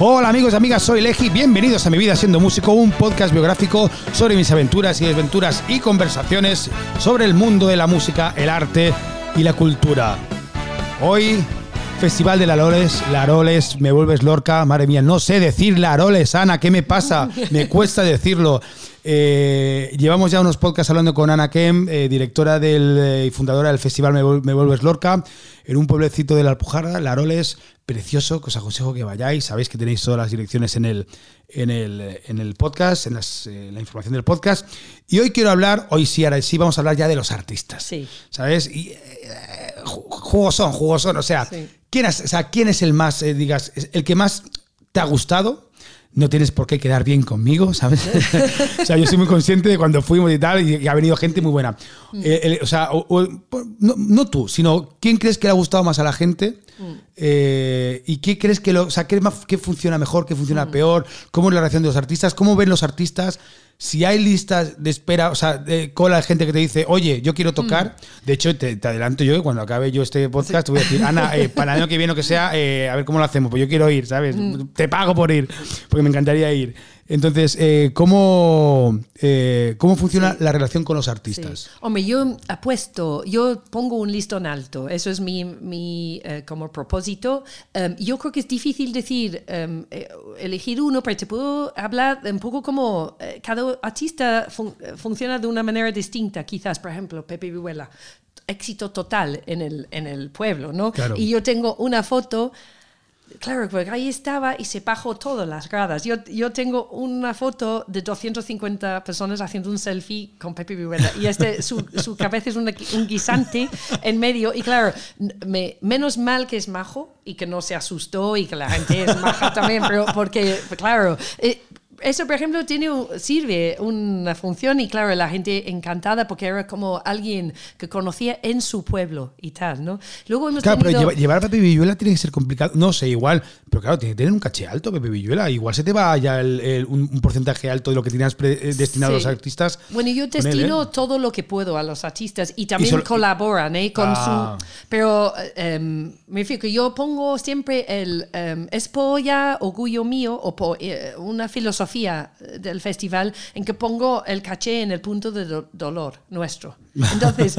Hola amigos y amigas, soy Leji, bienvenidos a Mi Vida Siendo Músico, un podcast biográfico sobre mis aventuras y desventuras y conversaciones sobre el mundo de la música, el arte y la cultura. Hoy, Festival de Laroles, Laroles, me vuelves lorca, madre mía, no sé decir Laroles, Ana, ¿qué me pasa? Me cuesta decirlo. Eh, llevamos ya unos podcasts hablando con Ana Kem, eh, directora del, eh, y fundadora del festival Me, Vuel- Me Vuelves Lorca, en un pueblecito de la Alpujarra, Laroles, precioso, que os aconsejo que vayáis. Sabéis que tenéis todas las direcciones en el, en el, en el podcast, en las, eh, la información del podcast. Y hoy quiero hablar, hoy sí, ahora sí, vamos a hablar ya de los artistas. Sí. ¿Sabes? Y ju- jugosón, jugosón. O sea, Sí. ¿quién, has- o sea, ¿quién es el más, digas, el que más te ha gustado? No tienes por qué quedar bien conmigo, ¿sabes? o sea, yo soy muy consciente de cuando fuimos y tal, y, ha venido gente muy buena. Eh, el- o sea, o- o- por- no, no tú, sino ¿quién crees que le ha gustado más a la gente? Eh, ¿Y qué crees que lo, o sea, qué, más- qué funciona mejor, qué funciona peor? ¿Cómo es la relación de los artistas? ¿Cómo ven los artistas? Si hay listas de espera, o sea, de cola de gente que te dice, oye, yo quiero tocar. De hecho, te, te adelanto yo que cuando acabe yo este podcast, te voy a decir, Ana, eh, para el año que viene o que sea, eh, a ver cómo lo hacemos. Pues yo quiero ir, ¿sabes? Te pago por ir, porque me encantaría ir. Entonces, eh, ¿cómo, eh, ¿cómo funciona la relación con los Sí. artistas? Hombre, yo apuesto, yo pongo un listón alto, eso es mi, mi eh, como propósito. Em, yo creo que es difícil decir, eh, elegir uno, pero te puedo hablar un poco como eh, cada artista fun- eh, funciona de una manera distinta, quizás, por ejemplo, Pepe Vihuela, éxito total en el, en el pueblo, ¿no? Claro. Y yo tengo una foto Claro, porque ahí estaba y se bajó todas las gradas. Yo, yo tengo una foto de 250 personas haciendo un selfie con Pepe Viruela y este, su, su cabeza es una- un guisante en medio. Y claro, menos mal que es majo y que no se asustó y que la gente es maja también, pero porque, claro, eh, eso, por ejemplo, tiene sirve una función y claro, la gente encantada porque era como alguien que conocía en su pueblo y tal, ¿no? Luego hemos Claro, pero tenido... lleva- llevar a Pepe Villuela tiene que ser complicado. No sé, igual, pero claro, tiene que tener un caché alto, Pepe Villuela. Igual se te va ya el- el- un, un porcentaje alto de lo que tenías eh, destinado a los Sí. artistas. Bueno, yo con él, destino ¿eh? todo lo que puedo a los artistas y también solo- colaboran ¿eh? con Ah. su... Pero em, me que yo pongo siempre el... em, es por ya orgullo mío o por eh, una filosofía del festival en que pongo el caché en el punto de do- dolor nuestro. Entonces,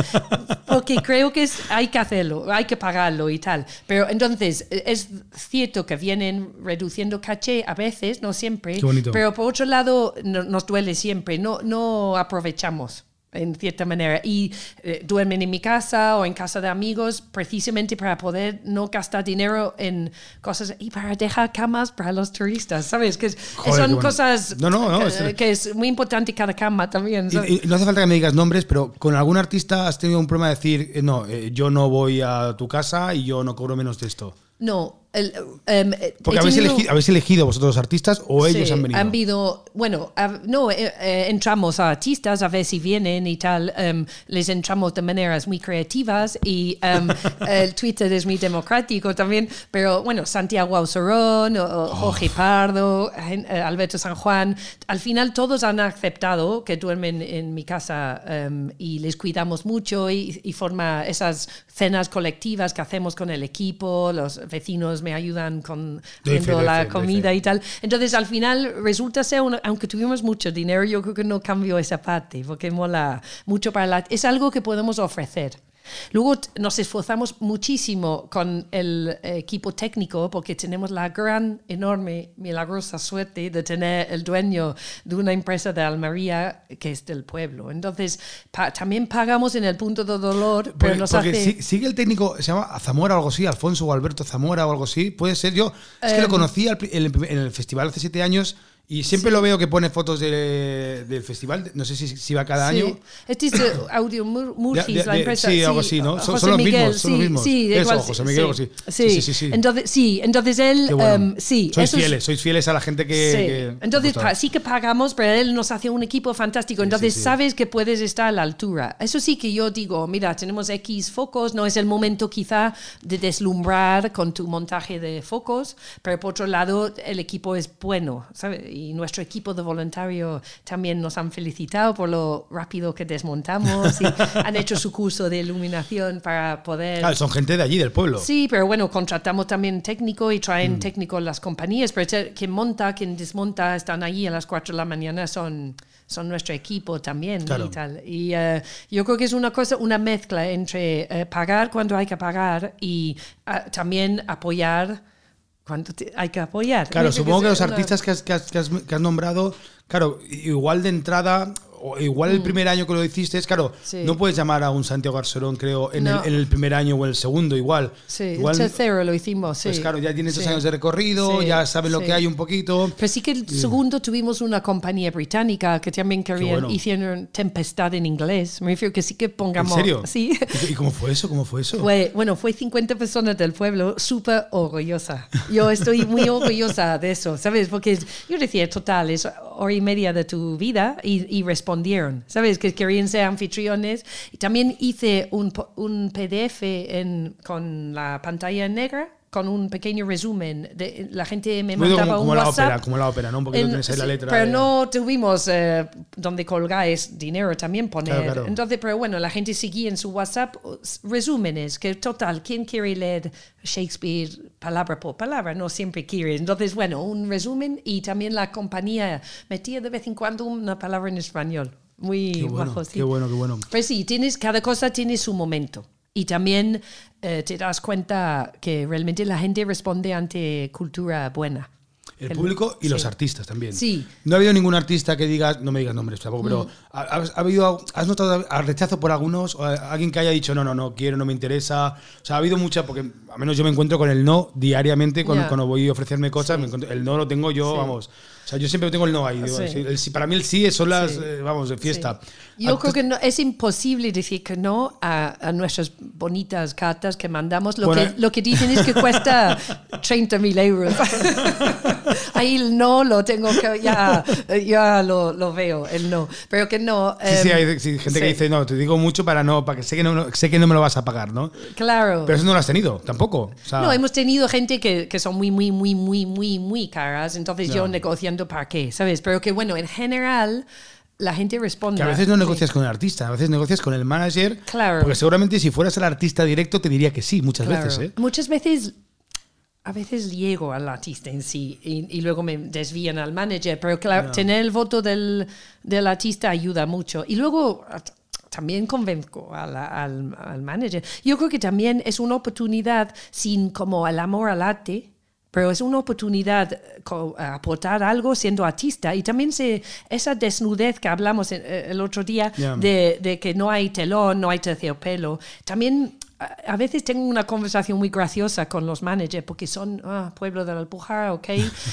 porque creo que es, hay que hacerlo, hay que pagarlo y tal. Pero entonces, eh, es cierto que vienen reduciendo caché a veces, no siempre, Qué bonito. pero por otro lado, no- nos duele siempre, no, no aprovechamos en cierta manera y eh, duermen en mi casa o en casa de amigos precisamente para poder no gastar dinero en cosas y para dejar camas para los turistas, ¿sabes? Que es- Joder, son bueno. cosas No, no, no, que, es- que es muy importante cada cama también. Y, y no hace falta que me digas nombres, pero con algún artista has tenido un problema de decir, eh, no, eh, yo no voy a tu casa y yo no cobro menos de esto. no, el, eh, Porque habéis, elegido, habéis elegido vosotros los artistas o ellos Sí, han venido. habido, bueno, no, eh, eh, entramos a artistas a ver si vienen y tal, em, les entramos de maneras muy creativas y em, el Twitter es muy democrático también, pero bueno, Santiago Ausorón, o- o Jorge Pardo, Gen- eh, Alberto San Juan, al final todos han aceptado que duermen en mi casa y les cuidamos mucho y, y forma esas cenas colectivas que hacemos con el equipo, los vecinos me ayudan con haciendo la comida y tal. Entonces, al final, resulta ser, una- aunque tuvimos mucho dinero, yo creo que no cambió esa parte, porque mola mucho para la... Es algo que podemos ofrecer. Luego nos esforzamos muchísimo con el equipo técnico porque tenemos la gran, enorme, milagrosa suerte de tener el dueño de una empresa de Almería que es del pueblo. Entonces, pa- también pagamos en el punto de dolor, pero Porque, nos porque hace... si- sigue el técnico, se llama Zamora o algo así, Alfonso o Alberto Zamora o algo así. Puede ser yo. Es que lo Em. conocí en el festival hace siete años y siempre lo veo que pone fotos de- del festival. No sé si, si va cada Sí. año. Este es eh, Audio Mur- Murphys, De- de- la empresa. sí, algo así, ¿no? Son- José son los Miguel, mismos, son los mismos. Sí, de Eso, igual, José Miguel. Sí, Sí, sí, sí. Entonces, sí, entonces él, bueno. em, sí. sois es- fieles, sois fieles a la gente que. Sí. que- Entonces, sí que pagamos, pero él nos hace un equipo fantástico. Entonces, sabes que puedes estar a la altura. Eso sí que yo digo, mira, tenemos X focos, no es el momento quizá de deslumbrar con tu montaje de focos, pero por otro lado, el equipo es bueno, ¿sabes? Y, nuestro equipo de voluntarios también nos han felicitado por lo rápido que desmontamos y han hecho su curso de iluminación para poder... Claro, son gente de allí, del pueblo. Sí, pero bueno, contratamos también técnico y traen técnico las compañías, pero quien monta, quien desmonta, están allí a las 4 de la mañana, son son nuestro equipo también Claro. y tal. Y eh, yo creo que es una cosa, una mezcla entre eh, pagar cuando hay que pagar y ah, también apoyar cuando te- hay que apoyar. Claro, supongo que los artistas que has- que has- que has nombrado, claro, igual de entrada, o igual el primer año que lo hiciste, es claro, Mm. Sí. no puedes llamar a un Santiago Garcerón, creo, en, No. el, en el primer año o el segundo, igual. Sí, igual el tercero lo hicimos, sí. Pues claro, ya tienes dos Sí. años de recorrido, ya sabes lo que hay un poquito. Pero sí que el segundo tuvimos una compañía británica que también querían, bueno. hicieron tempestad en inglés. Me refiero que sí que ¿En pongamos... serio? Sí. ¿Y, cómo fue eso? ¿Cómo fue eso? Fue, bueno, fue 50 personas del pueblo, súper orgullosa. Yo estoy muy orgullosa de eso, ¿sabes? Porque yo decía, total, es hora y media de tu vida y, y respondieron, ¿sabes? Que querían ser anfitriones. Y también hice un, un PDF en- con la pantalla negra con un pequeño resumen. De, la gente me Muy mandaba como, como un la WhatsApp. ópera, como la ópera, ¿no? Un poquito En- tienes ahí la letra. Pero de- no tuvimos eh, donde colgáis dinero también poner. Claro, claro. Entonces, pero bueno, la gente seguía en su WhatsApp resúmenes, que total, ¿quién quiere leer Shakespeare palabra por palabra? No siempre quiere. Entonces, bueno, un resumen y también la compañía metía de vez en cuando una palabra en español. Muy Qué bueno, majo, sí. qué bueno, qué bueno. Pues sí, tienes, cada cosa tiene su momento. Y también eh, te das cuenta que realmente la gente responde ante cultura buena. El público y los sí. artistas también. Sí. No ha habido ningún artista que digas, no me digas nombres tampoco, pero ha, ha- ha habido, ¿has notado al rechazo por algunos? O a- alguien que haya dicho, no, no, no quiero, no me interesa. O sea, ha habido mucha, porque al menos yo me encuentro con el no diariamente cuando, Ya. cuando voy a ofrecerme cosas. me encuentro- el no lo tengo yo, Sí. vamos. Sea, yo siempre tengo el no ahí. digo, Sí. sí, el sí- para mí el sí son las, Sí. eh, vamos, de fiesta. Sí. Yo creo que no, es imposible decir que no a, a nuestras bonitas cartas que mandamos. Lo, Bueno, que, lo que dicen es que cuesta 30 mil euros. Ahí el no lo tengo que, ya, ya lo, lo veo, el no. Pero que no. Sí, sí, em, hay sí, gente que sí. dice, no, te digo mucho para no, para que sé que no, sé que no me lo vas a pagar, ¿no? Claro. Pero eso no lo has tenido, tampoco. O sea, No, hemos tenido gente que, que son muy, muy, muy, muy, muy, muy caras. Entonces Ya. yo negociando para qué, ¿sabes? Pero que bueno, en general la gente responde. Que a veces no Sí. negocias con el artista, a veces negocias con el manager. Claro. Porque seguramente si fueras el artista directo te diría que sí, muchas Claro. veces, ¿eh? Muchas veces, a veces llego al artista en sí y, y luego me desvían al manager, pero claro, tener el voto del, del artista ayuda mucho. Y luego también convenzco a la- al, al manager. Yo creo que también es una oportunidad sin como el amor al arte. Pero es una oportunidad eh, co- aportar algo siendo artista y también se, esa desnudez que hablamos eh, el otro día Ya. de, de que no hay telón, no hay terciopelo. También a, veces tengo una conversación muy graciosa con los managers porque son ah, pueblo de la Alpujarra, ¿ok?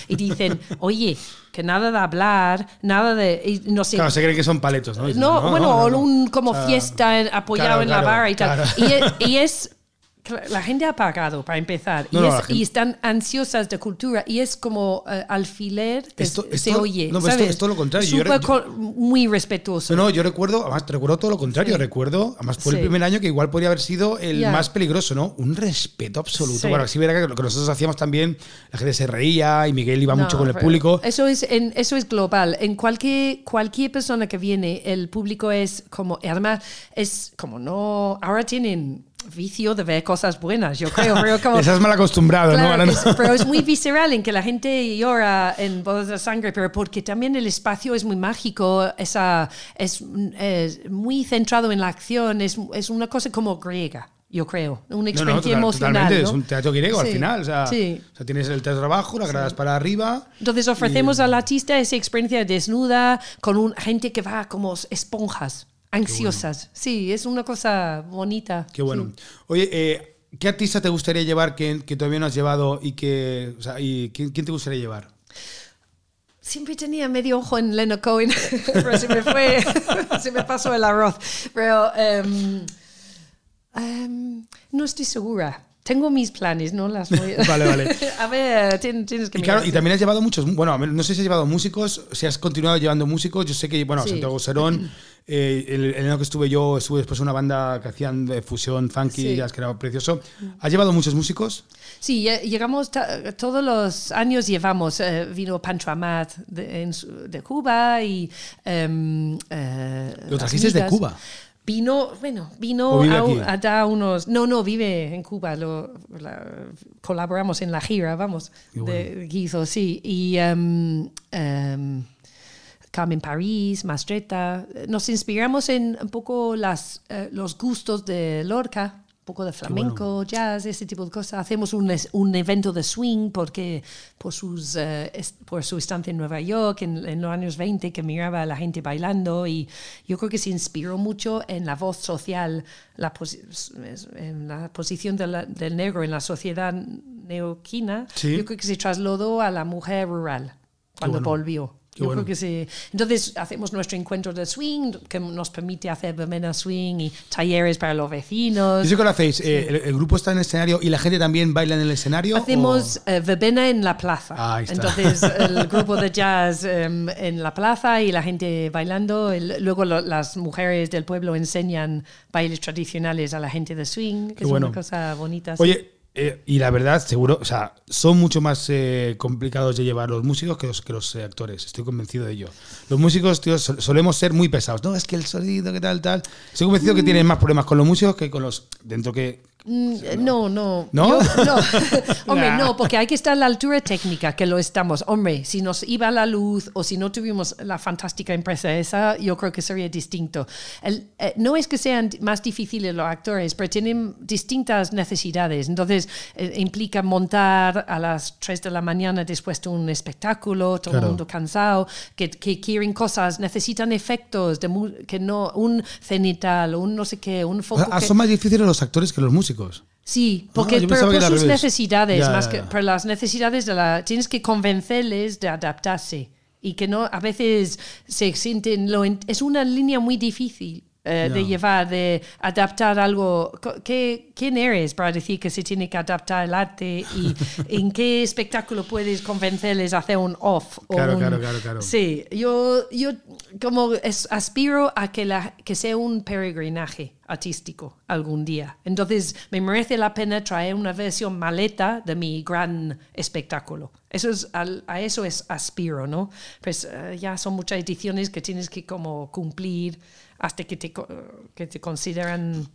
Y dicen, oye, que nada de hablar, nada de, y no sé. Claro, se creen que son paletos, ¿no? Dicen, no, bueno, no, no. un como O sea, fiesta apoyado claro, en la claro, barra y tal. claro. Y, es, y es- la gente ha pagado para empezar No, y, es- y están ansiosas de cultura y es como eh, alfiler que Esto- se esto- oye. no, pero esto- ¿sabes? esto lo contrario, yo Súper re- co- muy respetuoso. No, yo recuerdo, además recuerdo todo lo contrario, Sí. recuerdo, además fue el Sí. primer año que igual podría haber sido el Ya. más peligroso, ¿no? Un respeto absoluto. Sí. Bueno, así verá que lo que nosotros hacíamos también, la gente se reía y Miguel iba mucho con el público. Eso es, en, eso es global. En cualquier, cualquier persona que viene, el público es como, además, es como no, ahora tienen vicio de ver cosas buenas, yo creo. Pero como, Estás mal acostumbrado, ¿no? Claro, no. es- pero es muy visceral en que la gente llora en bodas de sangre, pero porque también el espacio es muy mágico, esa, es, es muy centrado en la acción, es, es una cosa como griega, yo creo, una No, no, experiencia total- emocional. ¿no? es un teatro griego al Sí, final. O sea, sí. o sea, tienes el teatro abajo, las gradas para arriba. Entonces ofrecemos al artista esa experiencia desnuda con un, gente que va como esponjas, ansiosas. Sí, es una cosa bonita. Qué bueno. Sí. Oye, eh, ¿qué artista te gustaría llevar que, que todavía no has llevado y que. O sea, y ¿quién, quién te gustaría llevar? Siempre tenía medio ojo en Leonard Cohen, pero se me fue, se me pasó el arroz. Pero em, no estoy segura. Tengo mis planes, ¿no? Las voy Vale, vale. a ver, tien- tienes que Y claro, y también has llevado muchos, bueno, a no sé si has llevado músicos, si has continuado llevando músicos, yo sé que, bueno, Sí. Santiago Serón, eh, el, el año que estuve yo, estuve después una banda que hacían de fusión funky, Sí. jazz, que era precioso. ¿Has llevado muchos músicos? Sí, lle- llegamos, todos los años llevamos, eh, vino Pancho Amat de, Cuba y... em, eh, ¿Lo trajiste de. Cuba? Vino, bueno, vino ¿O vive a, aquí? a dar unos... No, no, vive en Cuba, lo, la- colaboramos en la gira, vamos, Qué de Guizo, sí. Y em, em, Carmen París, Mastretta, nos inspiramos en un poco las, eh, los gustos de Lorca, poco de flamenco, jazz, ese tipo de cosas. Hacemos un, un evento de swing porque por, sus, es- por su estancia en Nueva York en, en los años 20 que miraba a la gente bailando y yo creo que se inspiró mucho en la voz social, la, en la posición de la- del negro en la sociedad neoquina. Sí. Yo creo que se trasladó a la mujer rural cuando bueno. volvió. Qué Yo bueno. creo que sí. Entonces hacemos nuestro encuentro de swing que nos permite hacer verbena swing y talleres para los vecinos. Yo sé que lo hacéis, eh, el, el grupo está en el escenario y la gente también baila en el escenario. Hacemos o- eh, verbena en la plaza. Ah, ahí está. Entonces, el grupo de jazz em, en la plaza y la gente bailando. Luego lo- las mujeres del pueblo enseñan bailes tradicionales a la gente de swing. Qué es bueno. una cosa bonita. sí. Oye, eh, y la verdad, seguro, o sea, son mucho más eh, complicados de llevar los músicos que los, que los eh, actores. Estoy convencido de ello. Los músicos, tío, sol- solemos ser muy pesados. No, es que el sonido, que tal, tal. Estoy convencido que tienen más problemas con los músicos que con los. Dentro que. Mm, No, no. ¿No? Yo- no. Hombre, Nah. no, porque hay que estar a la altura técnica que lo estamos. Hombre, si nos iba la luz o si no tuvimos la fantástica empresa esa, yo creo que sería distinto. El- eh, no es que sean más difíciles los actores, pero tienen distintas necesidades. Entonces, eh, implica montar a las 3 de la mañana después de un espectáculo, todo Claro. el mundo cansado, que, que quieren cosas, necesitan efectos, de que no, un cenital, un no sé qué, un O foco. sea, ah, que- son más difíciles los actores que los músicos. Sí, porque Ah, yo pero pensaba que por sus necesidades, Ya, más ya, que por las necesidades de la tienes que convencerles de adaptarse y que no a veces se sienten lo es una línea muy difícil eh, de llevar de adaptar algo ¿qué, quién eres para decir que se tiene que adaptar el arte y en qué espectáculo puedes convencerles a hacer un off o Claro, un- claro, claro, claro. sí yo yo como es- aspiro a que la que sea un peregrinaje artístico algún día. Entonces me merece la pena traer una versión maleta de mi gran espectáculo. Eso es, al- a eso es aspiro, ¿no? Pues eh, ya son muchas ediciones que tienes que como cumplir hasta que te, que te consideran...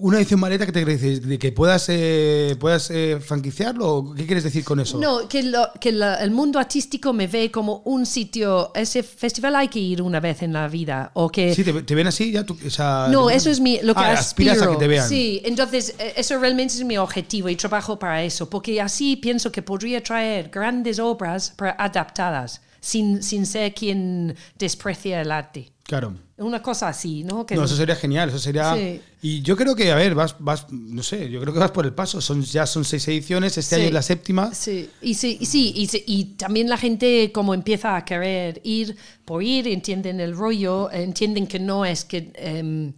Una edición maleta que te dices de que puedas, eh, puedas eh, franquiciarlo. ¿o ¿Qué quieres decir con eso? No, que, lo- que la- el mundo artístico me ve como un sitio, ese festival hay que ir una vez en la vida, o que... Sí, te, te ven así ya. Tú, o sea, No, eso es mi, lo que Ah, aspiras a que te vean. Sí, entonces eh, eso realmente es mi objetivo y trabajo para eso, porque así pienso que podría traer grandes obras adaptadas, sin, sin ser quien desprecia el arte. Claro. Una cosa así, ¿no? Que No, eso sería genial, eso sería... Sí. Y yo creo que, a ver, vas, vas, no sé, yo creo que vas por el paso. Son, ya son seis ediciones, este Sí. año es la séptima. Sí, y sí, y, sí, y, y también la gente como empieza a querer ir por ir, entienden el rollo, entienden que no es que em,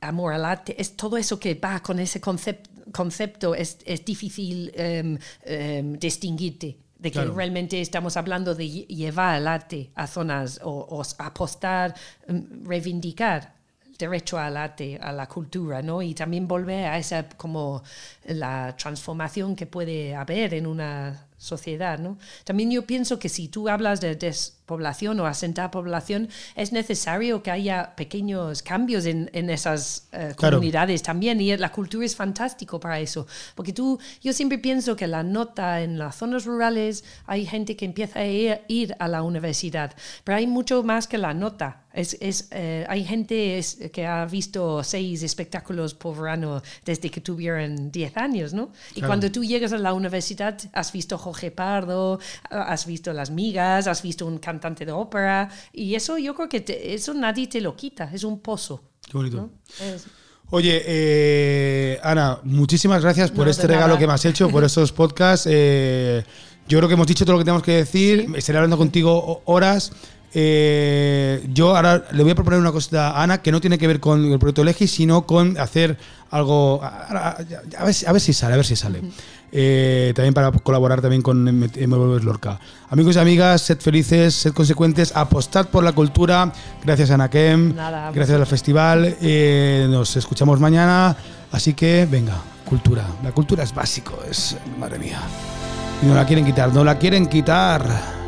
amor al arte, es todo eso que va con ese concepto, concepto es, es difícil em, em, distinguirte. De que Claro. realmente estamos hablando de lle- llevar el arte a zonas o, o apostar, em, reivindicar el derecho al arte, a la cultura, ¿no? Y también volver a esa como la transformación que puede haber en una sociedad, ¿no? También yo pienso que si tú hablas de despoblación o asentar población, es necesario que haya pequeños cambios en, en esas eh, Claro. comunidades también y la cultura es fantástico para eso, porque tú, yo siempre pienso que la nota en las zonas rurales hay gente que empieza a ir, ir a la universidad, pero hay mucho más que la nota. Es, es, eh, hay gente es- que ha visto seis espectáculos por verano desde que tuvieron 10 años, ¿no? Y Claro. cuando tú llegas a la universidad, has visto Jorge Pardo, has visto Las Migas, has visto un cantante de ópera, y eso yo creo que te- eso nadie te lo quita, es un pozo. Qué bonito. ¿no? Es- Oye, eh, Ana, muchísimas gracias por No, este regalo nada. que me has hecho, por estos podcasts. Eh, yo creo que hemos dicho todo lo que tenemos que decir. Sí. Estaré hablando contigo ho- horas. Eh, yo ahora le voy a proponer una cosa a Ana que no tiene que ver con el proyecto Legi, sino con hacer algo. A, a ver, si- a ver si sale, a ver si sale. Eh, también para colaborar también con MWs Lorca. Amigos y amigas, sed felices, sed consecuentes, apostad por la cultura. Gracias a Anakem, Nada, a gracias al festival. Eh, nos escuchamos mañana. Así que, venga, cultura. La cultura es básico, es. Madre mía. Y no la quieren quitar, no la quieren quitar.